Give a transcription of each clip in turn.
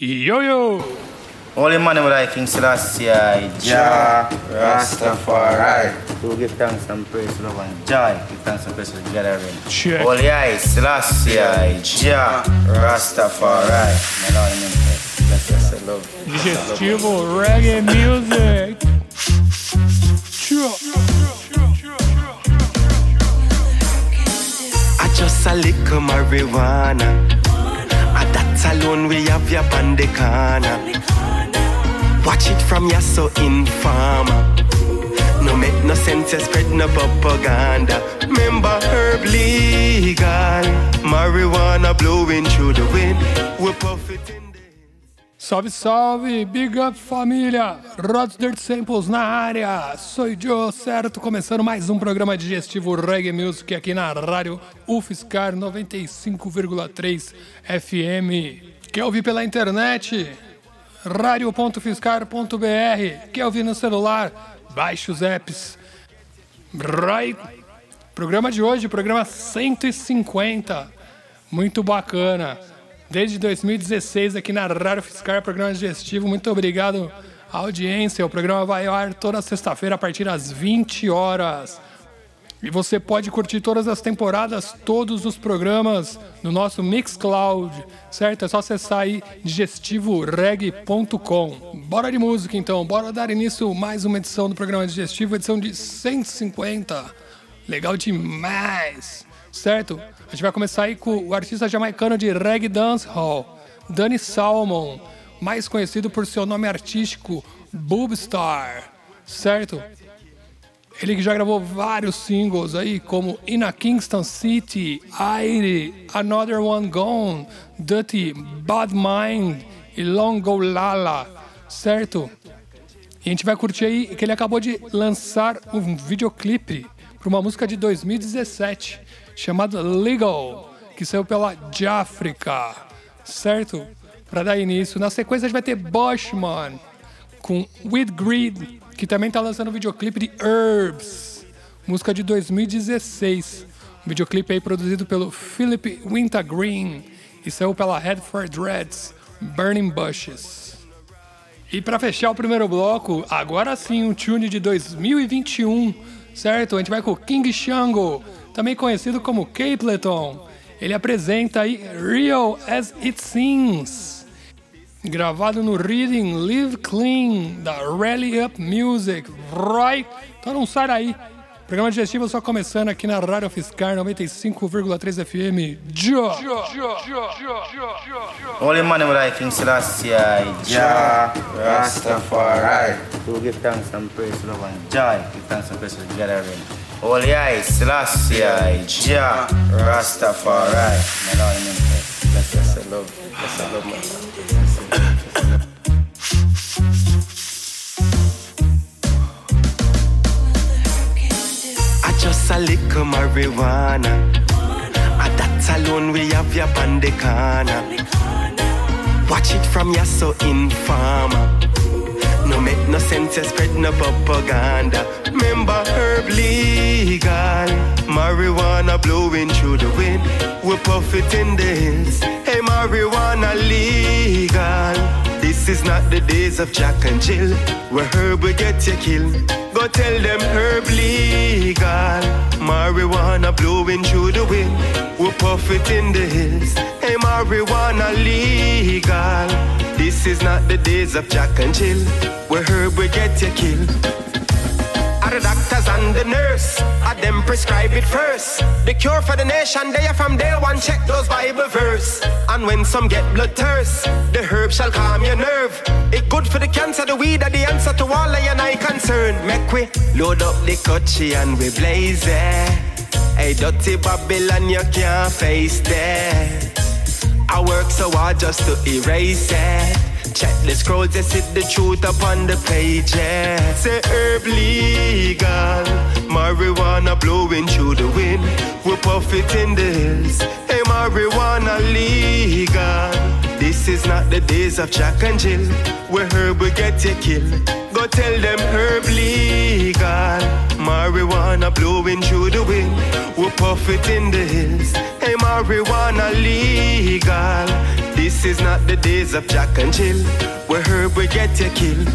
Yo yo! Holy man with I King Selassie, Jah Rastafari. To give thanks and praise, love and joy. Give thanks and praise to the gathering. Check. Holy I Selassie, Jah Rastafari. My Lord and Empress. Bless us, I love. Digestivo Reggae Music! Tchau. I just a little marijuana. Alone we have your bandicana. Watch it from your so informer. No make no sense to spread no propaganda. Remember herb legal. Marijuana blowing through the wind. We're profiting. Salve, salve! Big up família! Rods Dirt Samples na área! Sou Joe, certo? Começando mais um programa digestivo Reggae Music aqui na rádio UFSCar 95,3 FM. Quer ouvir pela internet? radio.fiscar.br. Quer ouvir no celular? Baixe os apps. Right. Programa de hoje, programa 150. Muito bacana. Desde 2016 aqui na Rádio Fiscal, programa digestivo. Muito obrigado à audiência. O programa vai ao ar toda sexta-feira a partir das 20 horas. E você pode curtir todas as temporadas, todos os programas no nosso Mixcloud, certo? É só acessar aí digestivoreg.com. Bora de música então, bora dar início mais uma edição do programa Digestivo, edição de 150. Legal demais, certo? A gente vai começar aí com o artista jamaicano de reggae dancehall, Danny Salmon, mais conhecido por seu nome artístico, Boobstar, certo? Ele que já gravou vários singles aí, como In a Kingston City, Aire, Another One Gone, Dirty, Bad Mind e Long Go Lala, certo? E a gente vai curtir aí que ele acabou de lançar um videoclipe para uma música de 2017 chamada Legal, que saiu pela Jafrica, certo? Para dar início. Na sequência a gente vai ter Bushman com With Greed, que também tá lançando um videoclipe de Herbs, música de 2016. Um videoclipe aí produzido pelo Philip Wintergreen e saiu pela Headford Reds, Burning Bushes. E para fechar o primeiro bloco, agora sim um tune de 2021, certo? A gente vai com King Shango, também conhecido como Capleton. Ele apresenta aí Real as It Seems gravado no Reading Live Clean da Rally Up Music, right? Então não sai daí. Programa digestivo só começando aqui na Rádio Fiscar 95,3 FM. Jó! Holy man with I King Selassie, Jah Rastafari. To give thanks and praise, love and joy. Give thanks and praise to the gathering. Holy Selassie, Rastafari. Bless us, I love. Bless us, love. Just a little marijuana. And that alone we have your bandicana. Watch it from your so informer. No make no sense spread no propaganda. Remember herb legal. Marijuana blowing through the wind. We're profiting this. Hey, marijuana legal. This is not the days of Jack and Jill. Where herb will get you killed. Go tell them herb legal. Marijuana blowing through the wind. We're profiting this. Hey, marijuana legal. This is not the days of Jack and Jill. Where herb will get you killed. Are the doctors and the nurse? Are them prescribe it first? The cure for the nation, they are from day one. Check those Bible verse. And when some get blood thirst, the herb shall calm your nerve. It good for the cancer, the weed are the answer to all of your eye concern. Make we load up the cutchy and we blaze it. Hey, dirty Babylon, you can't face that. I work so hard just to erase it. Check the scrolls, they see the truth upon the page. Yeah. Say herb legal, marijuana blowing through the wind. We're profiting this. Hey, marijuana legal. This is not the days of Jack and Jill, where herb will get you killed. Go tell them herb legal, marijuana blowing through the wind. We're profiting this. Hey, marijuana legal. This is not the days of Jack and Jill, where herb we get you killed.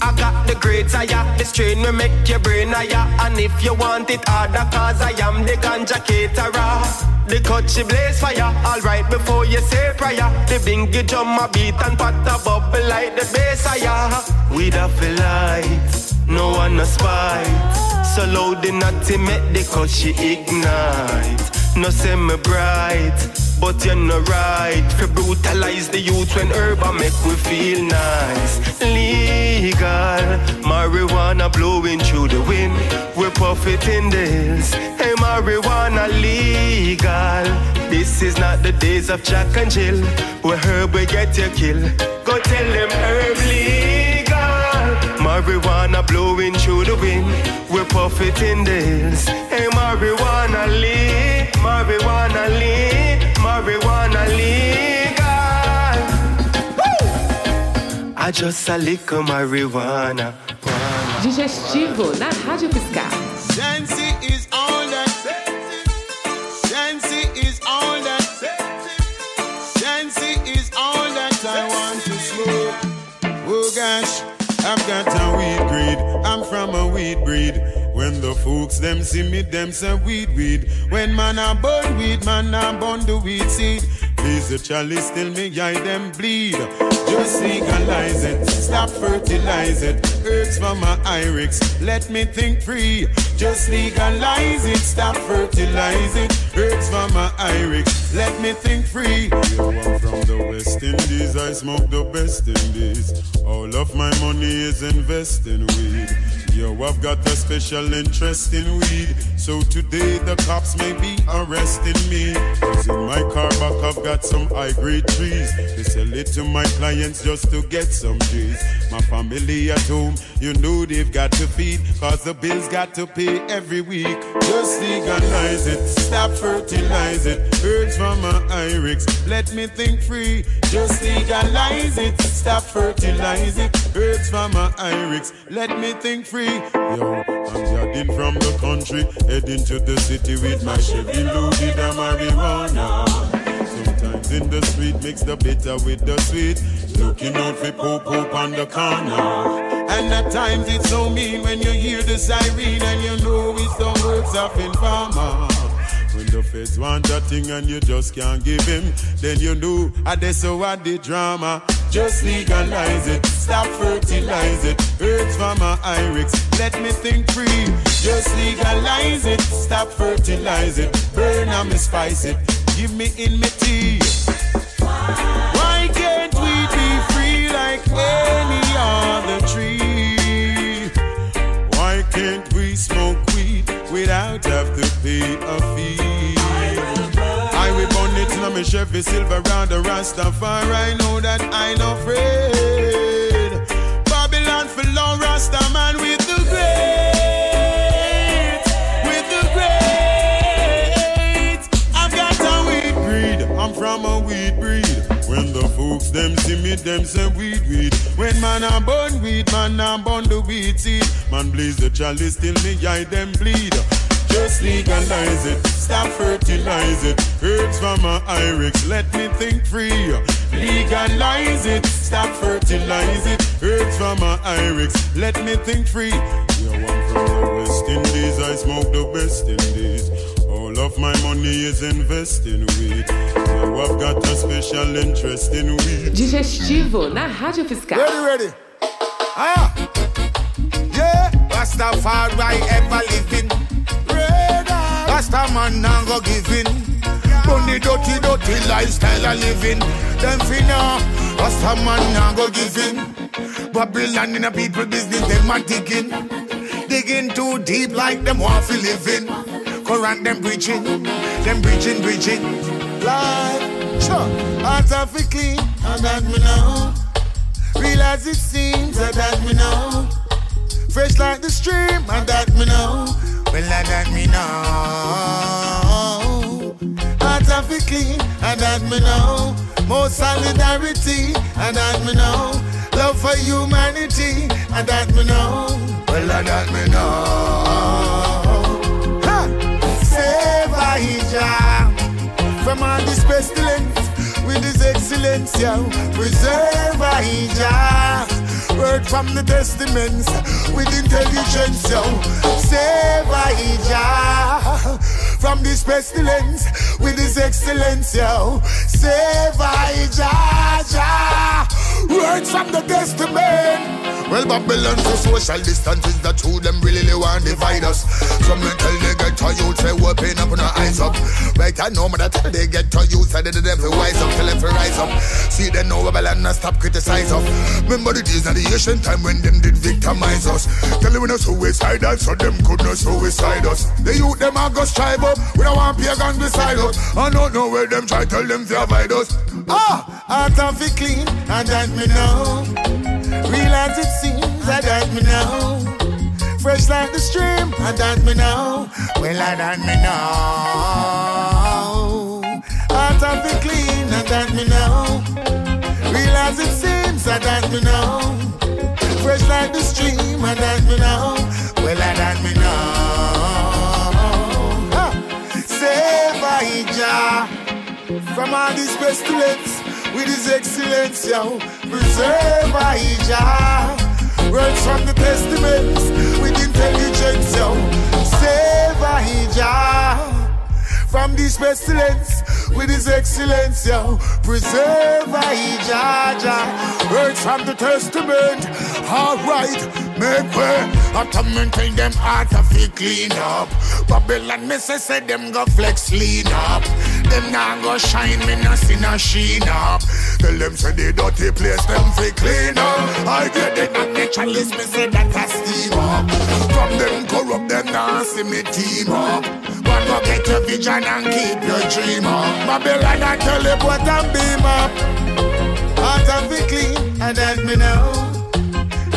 I got the grades higher, the strain will make your brain higher. And if you want it harder, cause I am the ganja caterer. The cut she blaze fire, alright before you say prayer. The bingy drum a beat and pot a bubble like the bass higher. We da feel light, no one no spite. So loud the natty make the cut she ignite. No me bright, but you're not right. For brutalize the youth when urban make we feel nice. Legal, marijuana blowing through the wind. We're profiting this. Hey, marijuana legal. This is not the days of Jack and Jill. Where herb we get you kill. Go tell them herb legal. Marijuana blowing through the wind. We're profiting this. Hey, marijuana legal. Marijuana legal. Marijuana legal. Woo! I just a little marijuana. Digestivo na Rádio UFSCar. Sensi is all that. Sensi is all that. Sensi is all that I want to smoke. Oh gosh, I've got a weed greed. I'm from a weed breed. When the folks them see me, them say weed weed. When man a burn weed, man a burn the weed seed. Please the chalice till me eye them bleed. Just legalize it, stop fertilize it. Herbs for my iris, let me think free. Just legalize it, stop fertilize it. Herbs for my iris, let me think free. Yo, I'm from the West Indies, I smoke the best Indies. All of my money is investing weed. Yo, I've got a special interest in weed. So today the cops may be arresting me. Cause in my car back I've got some high grade trees. They sell it to my clients just to get some G's. My family at home, you know they've got to feed. Cause the bills got to pay every week. Just legalize it, stop fertilize it. Herbs from my iris, let me think free. Just legalize it, stop fertilize it. Herbs from my iris, let me think free. Yo, I'm jogging from the country, heading to the city with my Chevy loaded and marijuana. Sometimes in the street, mix the bitter with the sweet. Looking out for poop poop on the corner. And at times it's so mean when you hear the siren and you know it's the words of informer. When the feds want a thing and you just can't give him, then you know I ah, they so what the drama. Just legalize it, stop fertilize it. Herbs from my iris, let me think free. Just legalize it, stop fertilize it. Burn and me spice it, give me in me tea. Why can't like any other tree? Why can't we smoke weed without have to pay a fee? I will burn it in my Chevy Silver round the Rastafari. I know that I no afraid. Babylon for long Rasta man with the great, them see me, them say weed weed. When man a burn weed, man a burn the weed seed. Man blaze the chalice till me eye them bleed. Just legalize it, stop fertilize it. Herbs from my iris, let me think free. Legalize it, stop fertilize it. Herbs from my iris, let me think free. Yo, I'm from the West Indies, I smoke the best in these. All of my money is investing weed. Yo, I've got a special interest in weed. Digestivo na Rádio UFSCar. Ready, ready. Ah, yeah. Rastafari ever living. Rasta man now go giving. Bunny dirty, dirty lifestyle a living. Them finna. Rasta man now go giving. Babylon in a people business, them a digging. Digging too deep like them want to living. Quran them preaching, them preaching, preaching. Life, sure. Hearts are fi clean, and that me know. Real as it seems, and that me know. Fresh like the stream, and that me know. Well, and that me know. Hearts are fi clean, and that me know. More solidarity, and that me know. Love for humanity, and that me know. Well, and that me know. Ahijah from all this pestilence. With his excellence, yo. Preserve Ija. Word from the testaments with intelligence, yo. Save Ija from this pestilence with his excellence, yo. Save Ija. Words from the testament. Well, Babylon so social distance is the truth. Them really want divide us. Some tell they get to you, say open up our eyes up. Right, I know, but I tell they get to you, say they them to wise up, tell them to rise up. See they know Babylon and stop criticize us. Remember the days of the ancient time when them did victimize us. Tell them we no suicidal, so them could not suicide us. The youth them a go strive up, we don't want pagan beside us. I don't know where them try tell them to avoid us. Ah, it clean, and that me know. As it seems, I that me know. Fresh like the stream, I that me know. Well, I that me know. Heart of it clean, I that me know. Real as it seems, I that me know. Fresh like the stream, I that me know. Well, I that me know. Huh. Save Ija from all these pestilence with his excellence, yo. Preserve Ija. Words from the testaments with intelligence, yo. Save Ija from this pestilence with his excellence, yo. Preserve Ija. Words from the testament. Alright, make way. I come maintain them heart it clean up. Babylon, me say, say them go flex lean up. Them now go shine, me no see no sheen up. Tell them say the dirty place, them fi clean up. I get it, not naturalist, me say that I steam up. From them corrupt, them now see me team up. One go get your vision and keep your dream up. My Babylon, I tell you what and beam up. Heart of it clean, and that me know.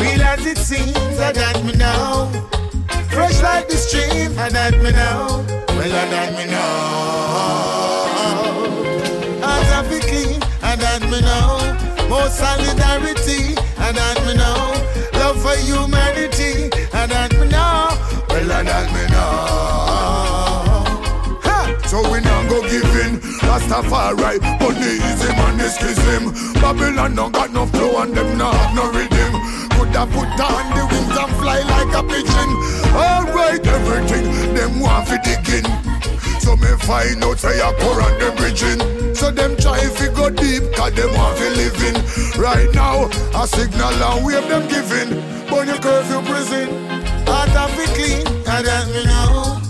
Real as it seems, and that me know. Fresh like the stream, and that me know. Well, and that me know. Solidarity, and that me know. Love for humanity, and that me know. Well, and that me know. So we not go give in Rastafari the man is schism Babylon don't got no flow and them not have no rhythm Coulda put on the wings and fly like a pigeon Alright everything them want fi digging So me find out say a on them bridging So them try fi go deep cause them want fi living Right now a signal and wave them giving Burn your curfew prison Heart of it clean and that me know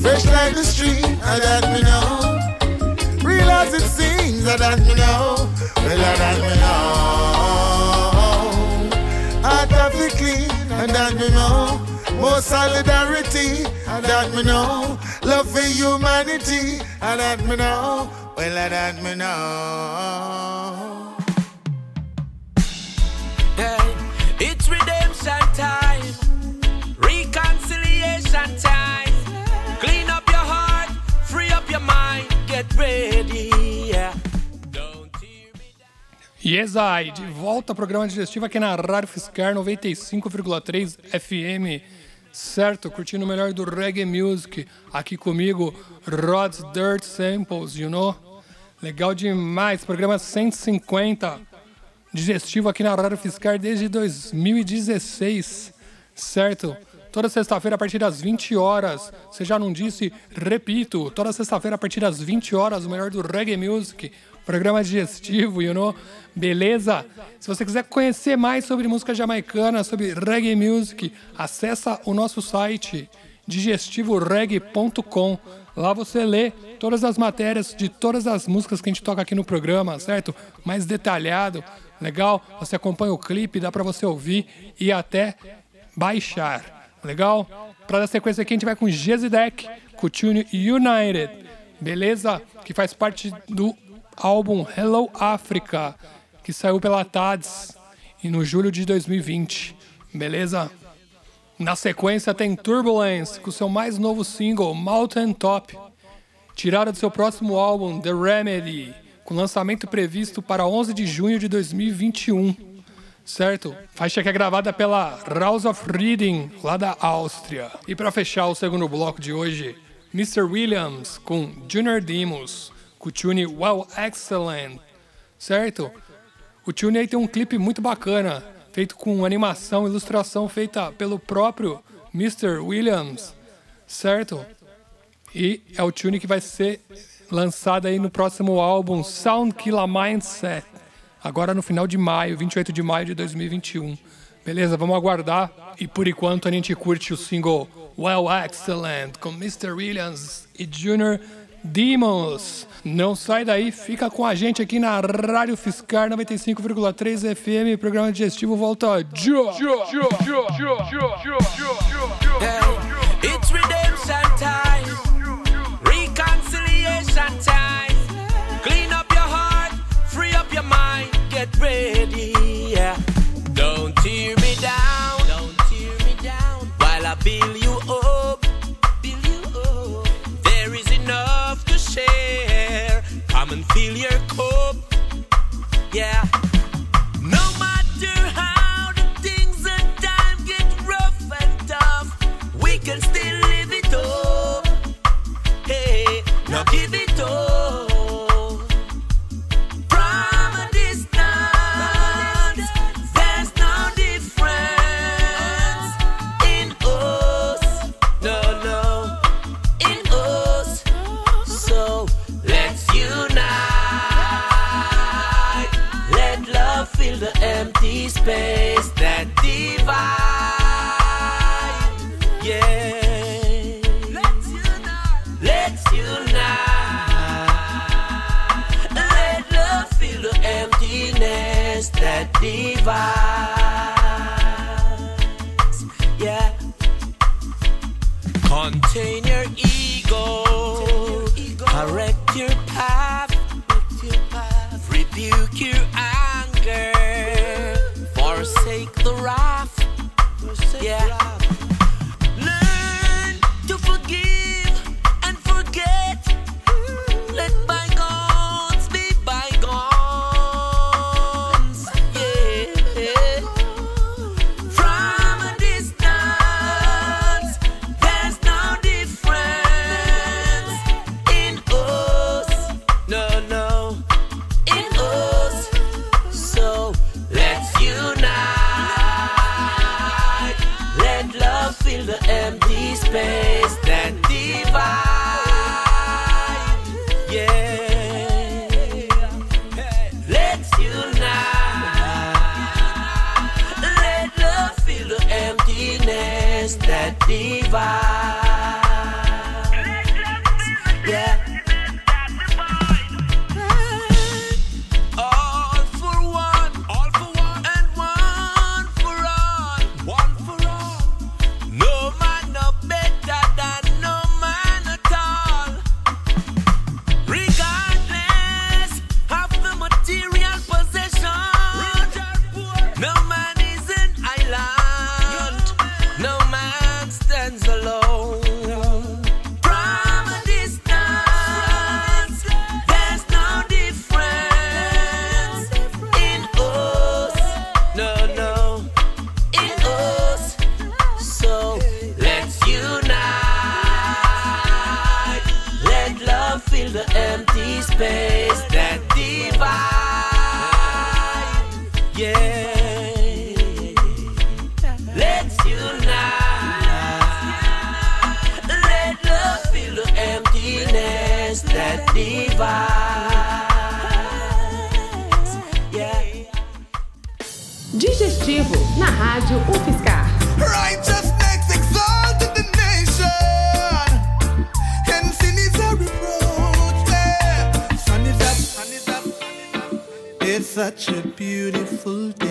Fresh like the street, I that me know. Real as it seems, I that me know. Well, I that me know. Heart of the clean, I that me know. More solidarity, I that me know. Love for humanity, I that me know. Well, I that me know. Hey, it's redemption time, reconciliation time. Clean up your heart, free up your mind, get ready. Yeah. Don't tear me down. Yes, I, de volta ao programa digestivo aqui na Rádio UFSCar 95,3 FM. Certo, curtindo o melhor do reggae music. Aqui comigo, Rod's Dirt Samples, you know? Legal demais, programa 150. Digestivo aqui na Rádio Fiscar desde 2016. Certo? Toda sexta-feira a partir das 20 horas. Você já não disse? Repito, toda sexta-feira a partir das 20 horas, o melhor do reggae music. Programa digestivo, you know? Beleza? Se você quiser conhecer mais sobre música jamaicana, sobre reggae music, acessa o nosso site digestivoreggae.com. Lá você lê todas as matérias de todas as músicas que a gente toca aqui no programa, certo? Mais detalhado, legal? Você acompanha o clipe, dá pra você ouvir e até baixar, legal? Pra dar sequência aqui a gente vai com Jezidek, com o tune United, beleza? Que faz parte do álbum Hello Africa, que saiu pela TADS e no julho de 2020, beleza? Na sequência tem Turbulence com seu mais novo single Mountain Top, tirada do seu próximo álbum The Remedy, com lançamento previsto para 11 de junho de 2021. Certo? Faixa que é gravada pela House of Reading, lá da Áustria. E para fechar o segundo bloco de hoje, Mr. Williams com Junior Demos, com o tune Wow Excellent, certo? O tune aí tem um clipe muito bacana, feito com animação ilustração feita pelo próprio Mr. Williams, certo? E é o tune que vai ser lançado aí no próximo álbum Sound Killer Mindset, agora no final de maio, 28 de maio de 2021. Beleza, vamos aguardar. E por enquanto a gente curte o single Well Excellent com Mr. Williams e Junior Demons. Não sai daí, fica com a gente aqui na Rádio Fiscar 95,3 FM. Programa digestivo volta. Tchau, tchau, tchau, tchau, tchau, tchau, tchau, tchau. Digestivo na rádio oficial. beautiful day.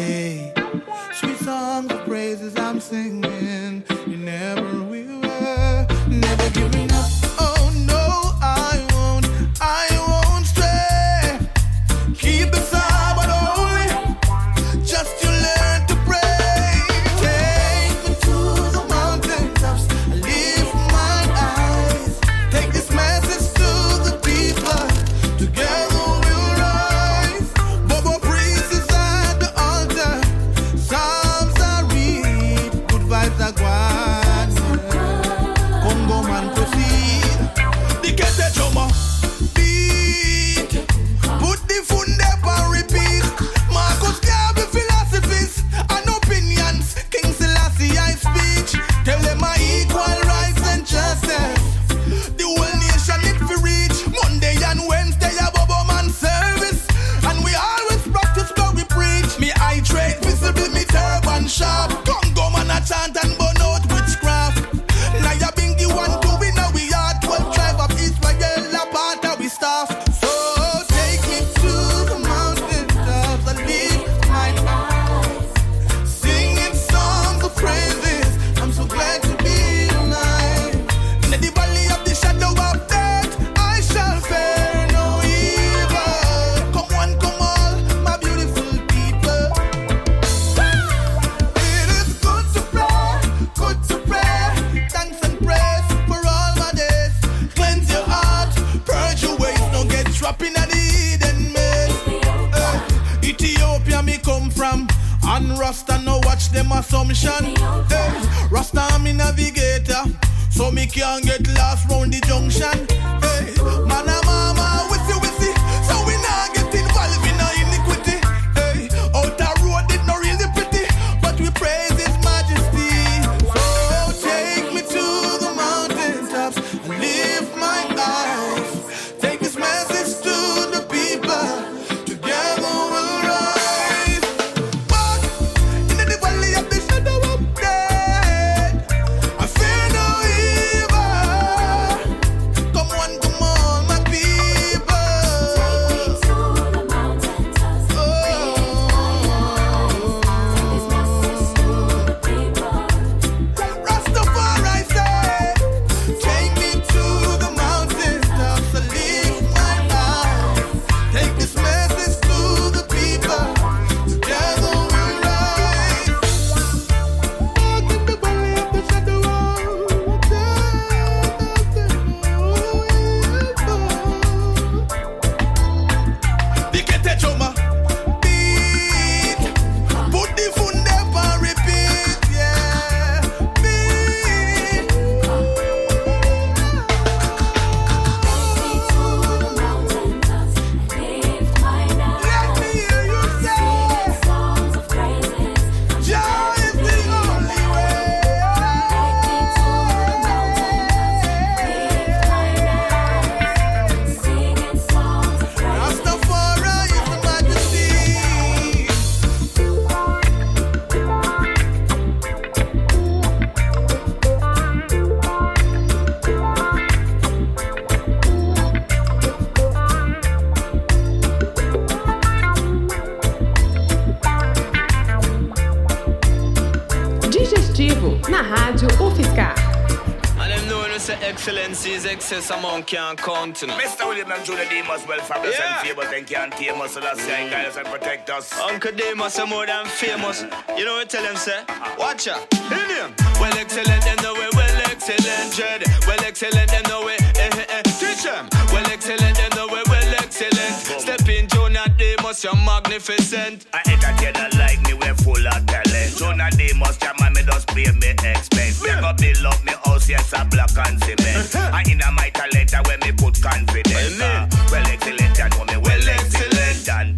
Excess amount can't count. You. Mr. William and Julie Demas, well fabulous Yeah. and famous and can't tame us, so that's why guide us and protect us. Uncle Demas are more than famous. You know what tell them say? Watch out. In him. Well excellent, them know we well excellent. Dread. Well excellent, them know we eh eh eh. Teach them. Well excellent, them know we well excellent. Step in Junior Demus, you're magnificent. I entertainer like me, we're full of talent. Junior Demus, jam me just pay me expense. Never build up me yes, a block and cement. I in a my talent, when me put confidence. Uh, well excellent, and know me well excellent. And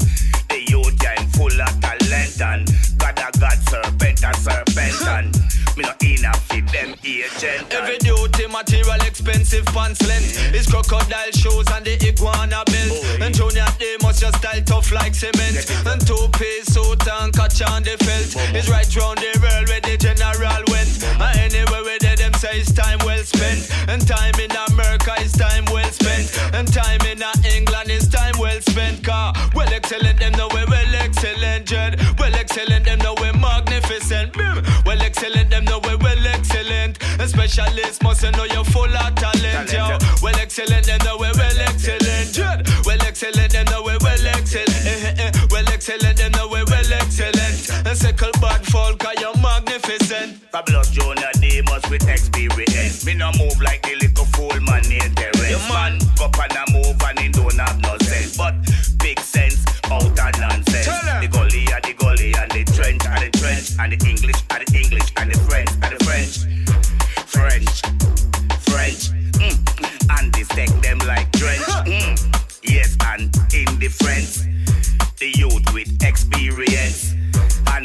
the youth, yeah, full of talent. And God, a God, serpent, a serpent. And me not enough for them agent. Every duty material expensive pants length His crocodile shoes and the iguana belt And Junior Demus your style tough like cement And two-piece suit and catch on the felt He's right round And specialists must know you're full of talent yo. Well excellent them know we well excellent Jed Well excellent them know we well excellent eh, eh, eh. Well excellent them know we well excellent And sickle bad folk are you magnificent Fabulous Junior Demus with experience. Me no move like the little fool man named Terence. Yeah, man. Go up and a move and he don't have no sense. But big sense out of nonsense. The gully and the gully and the trench and the trench and the English and the English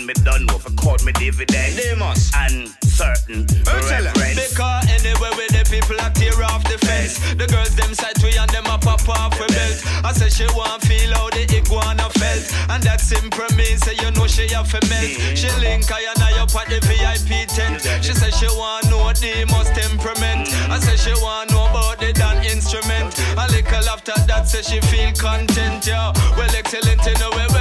And me done for cut me dividend. Demus. And certain reverence. Because anywhere with the people a tear off the fence. The girls them side we and them a pop off a belt. I say she want feel how the iguana felt. And that simple means say you know she have to melt. She link I and I up at the VIP tent. She say she want know the most temperament. I say she want know about the dan instrument. A little after that say she feel content, yo. Well excellent, we well excellent.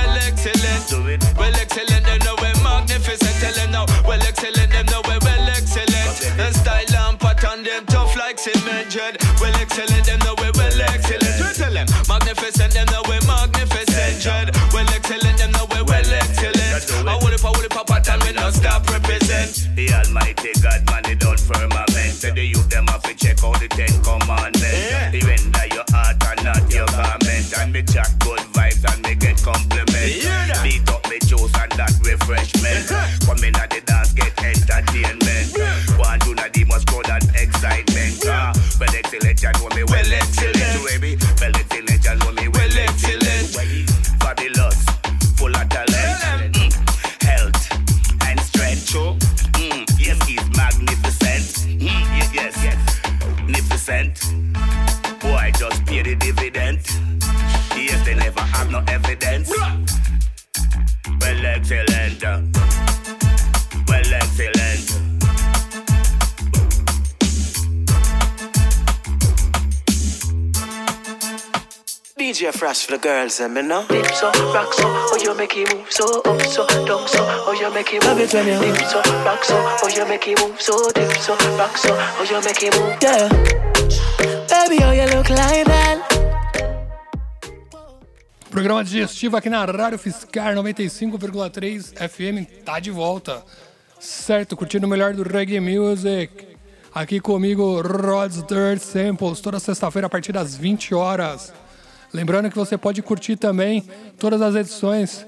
Do it. Well excellent, you know we magnificent. Tell them now, well excellent, them know we well excellent. And style and pattern them tough like cement. Dread. Well excellent, them know we well excellent. We tell them magnificent, them know we magnificent. Dread. Well excellent, them know we well excellent. I will if I will if I pattern we not stop represent. The Almighty God, man, he done firmament. Say the youth, them have to check out the Ten Commandments. Yeah. The render your heart and not your garment. And me chat good vibes and me get refreshment. Come in at the dance, get entertainment. One tune of the must go that excitement. Ah, but excellent, you know me excellent. Well, excellent. DJ Frass for the girls and me know. Dip so, rock so, oh you make it move so up so, down so, oh you make it move. Love it when dip so, rock so, oh you make it move so, dip so, rock so, oh you make it move. Yeah, baby, oh you look like that. Programa digestivo aqui na Rádio Fiscar 95,3 FM tá de volta. Certo, curtindo o melhor do reggae music. Aqui comigo, Rod's Dirt Samples, toda sexta-feira a partir das 20 horas. Lembrando que você pode curtir também todas as edições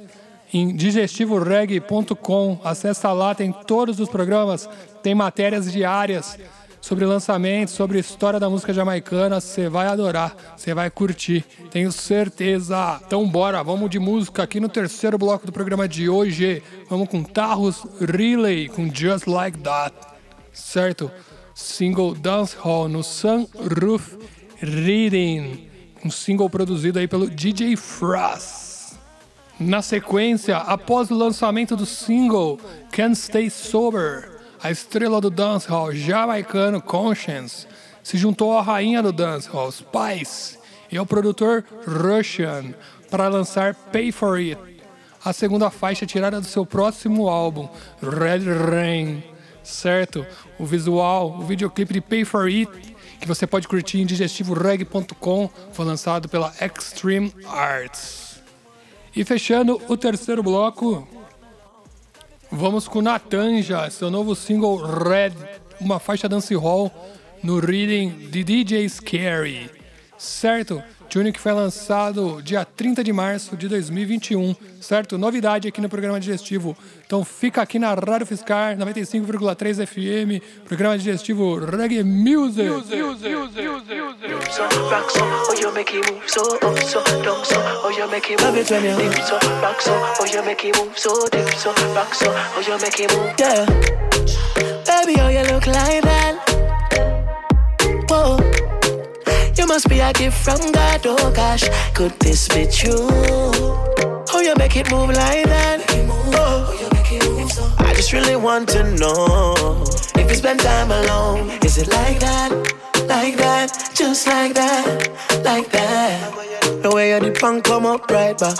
em digestivoreg.com. Acessa lá, tem todos os programas, tem matérias diárias sobre lançamentos, sobre história da música jamaicana. Você vai adorar, você vai curtir, tenho certeza. Então bora, vamos de música aqui no terceiro bloco do programa de hoje. Vamos com Tarros Relay com Just Like That, certo? Single Dance Hall no Sunroof Reading, um single produzido aí pelo DJ Frost. Na sequência, após o lançamento do single Can't Stay Sober, a estrela do dancehall jamaicano Conscience se juntou à rainha do dancehall Spice e ao produtor Russian para lançar Pay For It, a segunda faixa tirada do seu próximo álbum, Red Rain. Certo? O visual, o videoclipe de Pay For It, que você pode curtir em digestivoreg.com, foi lançado pela Extreme Arts. E fechando o terceiro bloco, Vamos com Natanja, seu novo single Red, uma faixa dancehall no reading de DJ Scary. Certo? Tune que foi lançado dia 30 de março de 2021, certo? Novidade aqui no programa digestivo. Então fica aqui na Rádio UFSCar 95,3 FM, programa digestivo Reggae Music. music, music, music so, rock so, oh you make it move so up so, down so, oh you make it move. Dip so, rock so, oh you make it move so, dip so, rock so, oh you make it move. Yeah. Baby, oh you look like that. You must be a gift from God, oh gosh. Could this be true? Oh, you make it move like that. Oh, I just really want to know if you spend time alone. Is it like that? like that, just like that, like that. The way your dip and come up right back,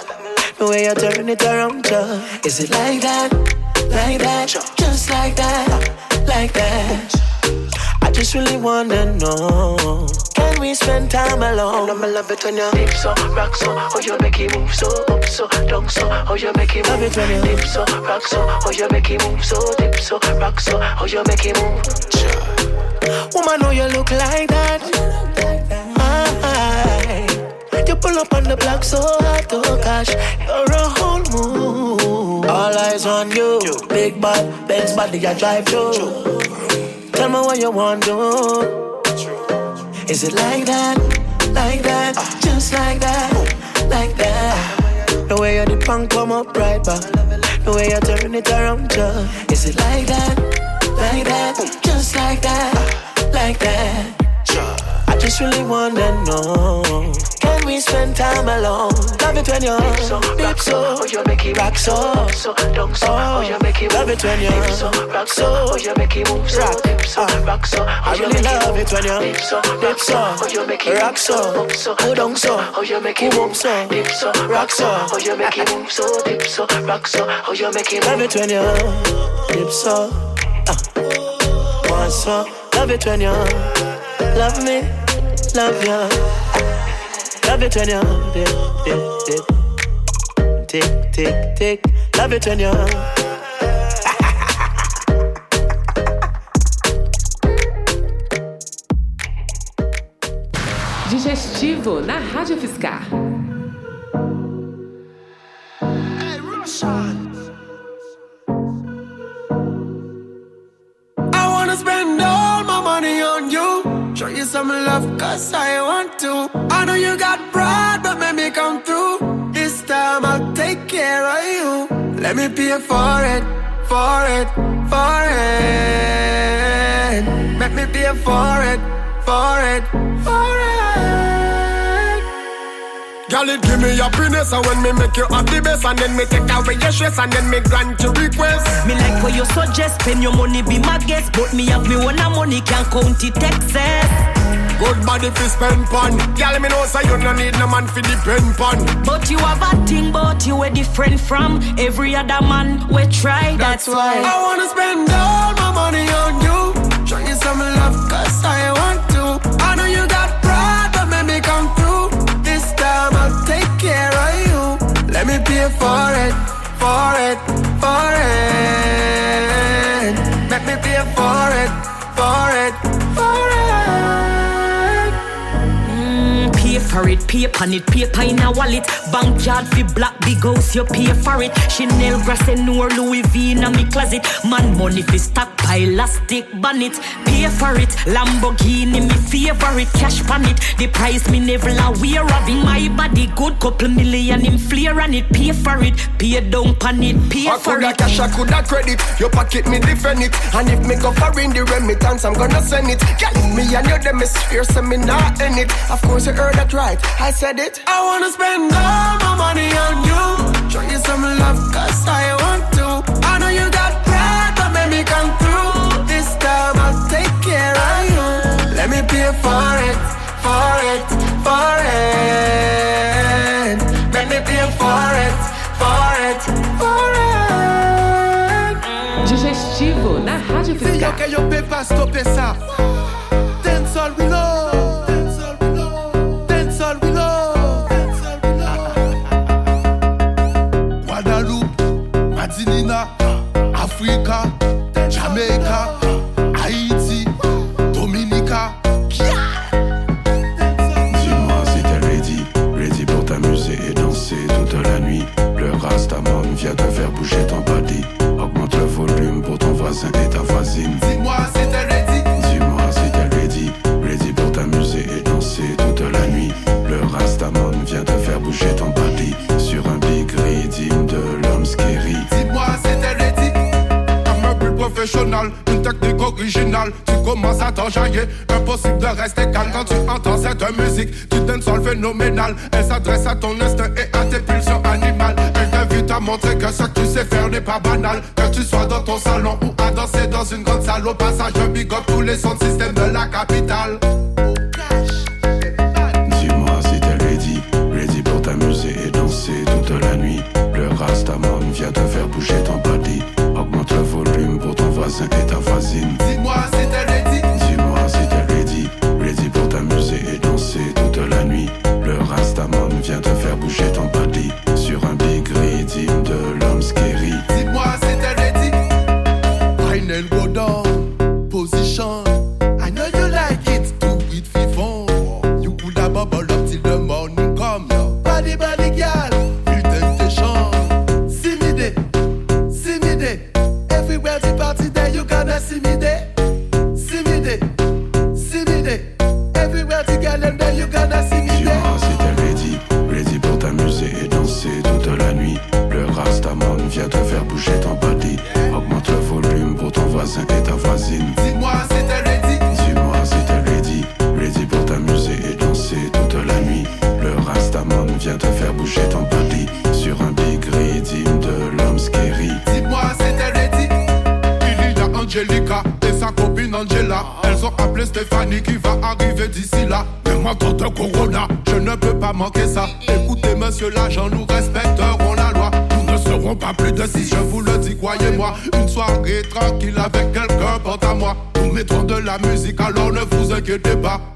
the way you turn it around, yeah. Is it like that, like that, just like that, like that? I just really wanna know. Can we spend time alone? I'ma love it when you dip so, rock so, oh you make it move so, up so, down so, oh you make it move. Love it when you dip so, rock so, oh you make it move so, dip so, rock so, oh you make it move. Woman, know you look like that. Aye. You pull up on the block so hard, oh gosh, you're a whole moon. All eyes on you, big bad, Benz body I drive through. Tell me what you want to do. Is it like that, like that, just like that, like that? The way you dip and come up right back, the way you turn it around, yeah. Is it like that, like that, just like that, like that? I just really wanna know. Can we spend time alone? Love it when you Dip so, rock so, oh you make it rock so, so, down so, oh you make it. Love it when you dip so, rock so, oh you make it move so, rock, so, rock so, I you really love it when you dip so, rock so, oh you make it rock so, so, down so, oh you make it move so, dip so, rock so, oh you make it move so, dip so, rock so, oh you make it Love it when you dip so, uh, want so. Love it when you love me, love you. Love it when you dip, dip, dip, tick, tick, tick. Love it when you. Digestivo na Rádio Fiscar. I wanna spend all Show you some love, cause I want to. I know you got pride, but make me come through. This time I'll take care of you. Let me pay for it, for it, for it. Make me pay for it, for it, for it. Girl, it give me happiness And when me make you the best And then me take away your stress And then me grant your request Me like what you suggest, spend your money, be my guest. But me have me one money, can't count it excess. Good body fi spend pon. Girl, me know say you no need no man fi depend pon. But you have a thing, but you are different from every other man we try. That's, why I wanna spend all my Pay for it, for it, for it. Let me pay for it, for it, for it. For it, on it, paper in a wallet. Bank card fi black big house, you pay for it. Chanel grass and Noir Louis V in a me closet. Man money fi stockpile, elastic bonnet. Pay for it, Lamborghini me favorite. Cash pan it, the price me never aware of. In my body, good couple million him flare on it. Pay for it, pay down pan it, pay I for it. cash, I coulda credit. Your pocket me defend it. And if me go foreign the remittance, I'm gonna send it. Girl, me and you them is fierce, so me not in it. Of course you heard that right. I said it. I wanna spend all my money on you. Show you some love, cause I want to. I know you got pride, but make me come through. This time I'll take care of you. Let me pay for it, for it, for it. Let me pay for it, for it, for it. Digestivo na Rádio UFSCar. que yo pay pa stopper ça. Dancehall we Tu commences à t'enjailler, impossible de rester calme quand tu entends cette musique. Tu donnes sol phénoménal, elle s'adresse à ton instinct et à tes pulsions animales. Elle t'invite à montrer que ce que tu sais faire n'est pas banal. Que tu sois dans ton salon ou à danser dans une grande salle. Au passage, je big up tous les sons de système de la capitale. Dis-moi si t'es ready, ready pour t'amuser et danser toute la nuit. Le Rastaman vient te faire bouger ton body. Augmente le volume pour ton voisin et ta voisine. Ne vous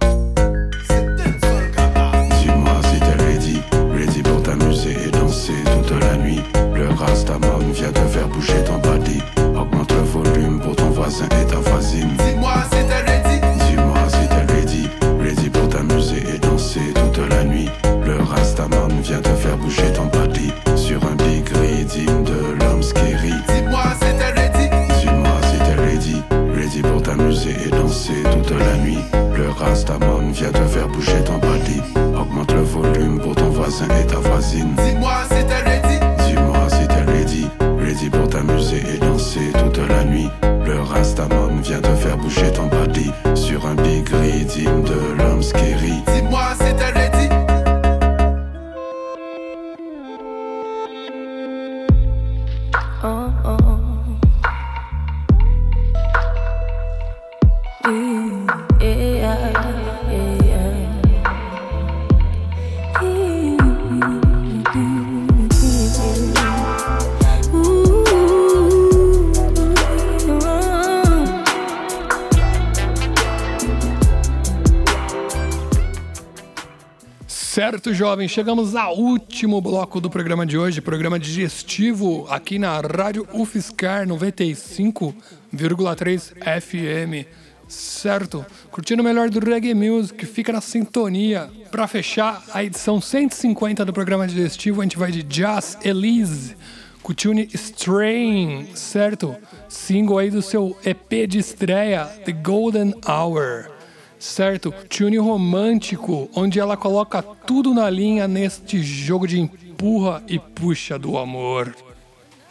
Certo, jovem, chegamos ao último bloco do programa de hoje, programa digestivo aqui na Rádio UFSCar 95,3 FM. Certo, curtindo o melhor do reggae music, fica na sintonia. Para fechar a edição 150 do programa digestivo, a gente vai de Jazz Elise, com o tune Strain, certo? Single aí do seu EP de estreia, The Golden Hour certo? Tune romântico, onde ela coloca tudo na linha neste jogo de empurra e puxa do amor.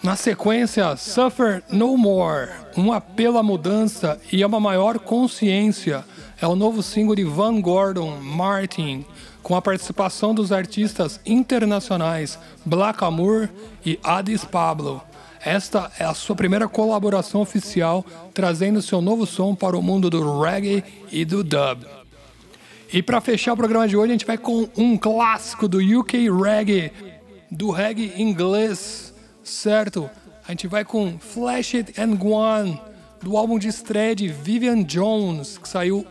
Na sequência, Suffer No More, um apelo à mudança e a uma maior consciência, é o novo single de Van Gordon Martin, com a participação dos artistas internacionais Black Amour e Addis Pablo. Esta é a sua primeira colaboração oficial, trazendo seu novo som para o mundo do reggae e do dub. E para fechar o programa de hoje, a gente vai com um clássico do UK Reggae, do reggae inglês, certo? A gente vai com Flash It and Gone, do álbum de estreia de Vivian Jones, que saiu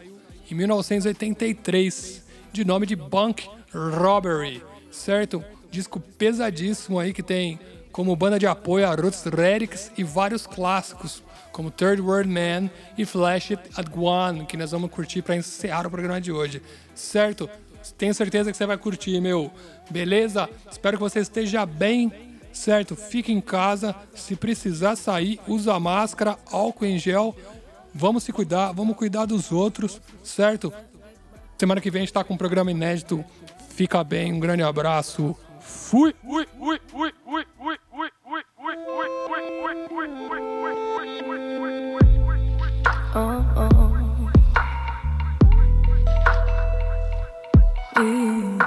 em 1983, de nome de Bunk Robbery, certo? Disco pesadíssimo aí que tem como banda de apoio a Roots Redics e vários clássicos, como Third World Man e Flash It at Guan, que nós vamos curtir para encerrar o programa de hoje. Certo? Tenho certeza que você vai curtir, meu. Beleza? Espero que você esteja bem. Certo? Fique em casa. Se precisar sair, usa máscara, álcool em gel. Vamos se cuidar, vamos cuidar dos outros, certo? Semana que vem a gente está com um programa inédito. Fica bem, um grande abraço. Fui! Ui, ui, ui, ui, ui, ui, Oh, oh. Yeah,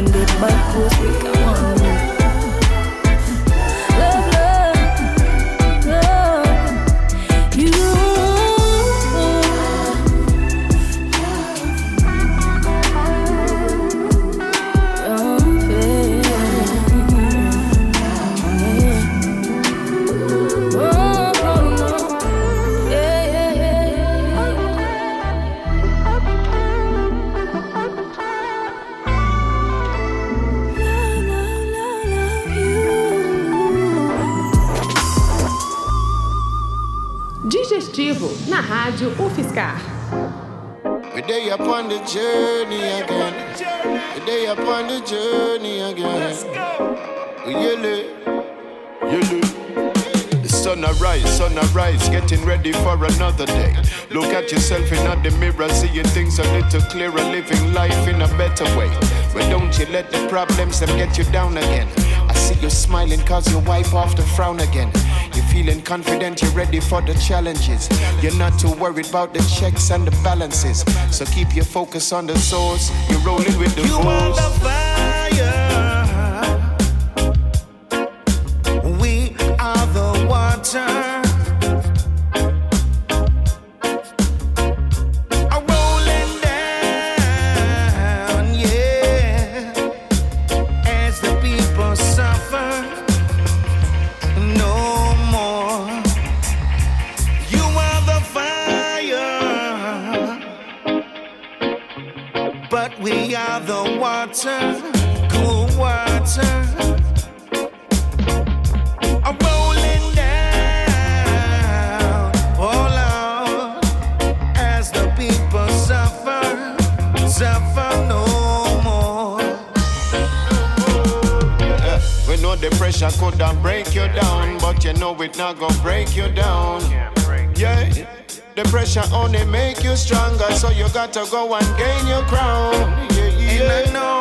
turn the back Rádio UFSCar. We day upon the journey again. We day upon the journey again. Let's go. We yellow, yellow. The sun arise, sun arise, getting ready for another day. Look at yourself in the mirror, seeing things a little clearer, living life in a better way. But don't you let the problems them get you down again. See you smiling cause you wipe off the frown again. You're feeling confident, you're ready for the challenges. You're not too worried about the checks and the balances. So keep your focus on the source. You're rolling with the You suffer no more. Uh, we know the pressure could have break you down, but you know it not gonna break you down. Yeah, the pressure only make you stronger, so you got to go and gain your crown. Yeah, yeah.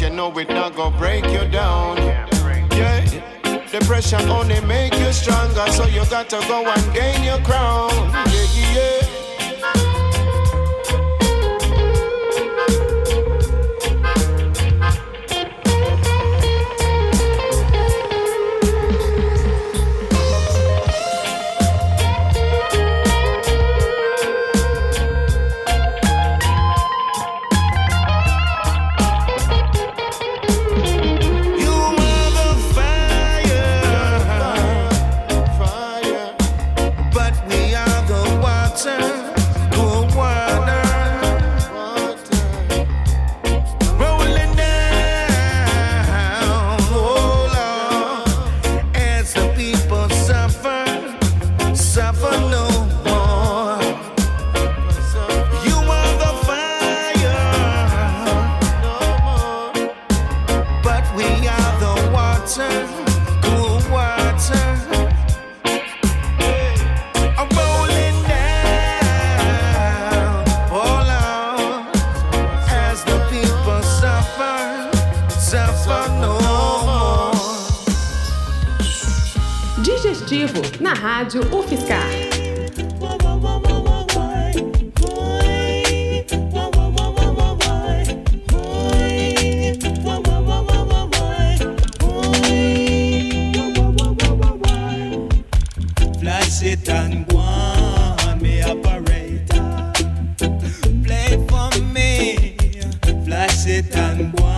You know it not gonna break you down. Yeah, the pressure only make you stronger, so you got to go and gain your crown. Yeah, yeah, it and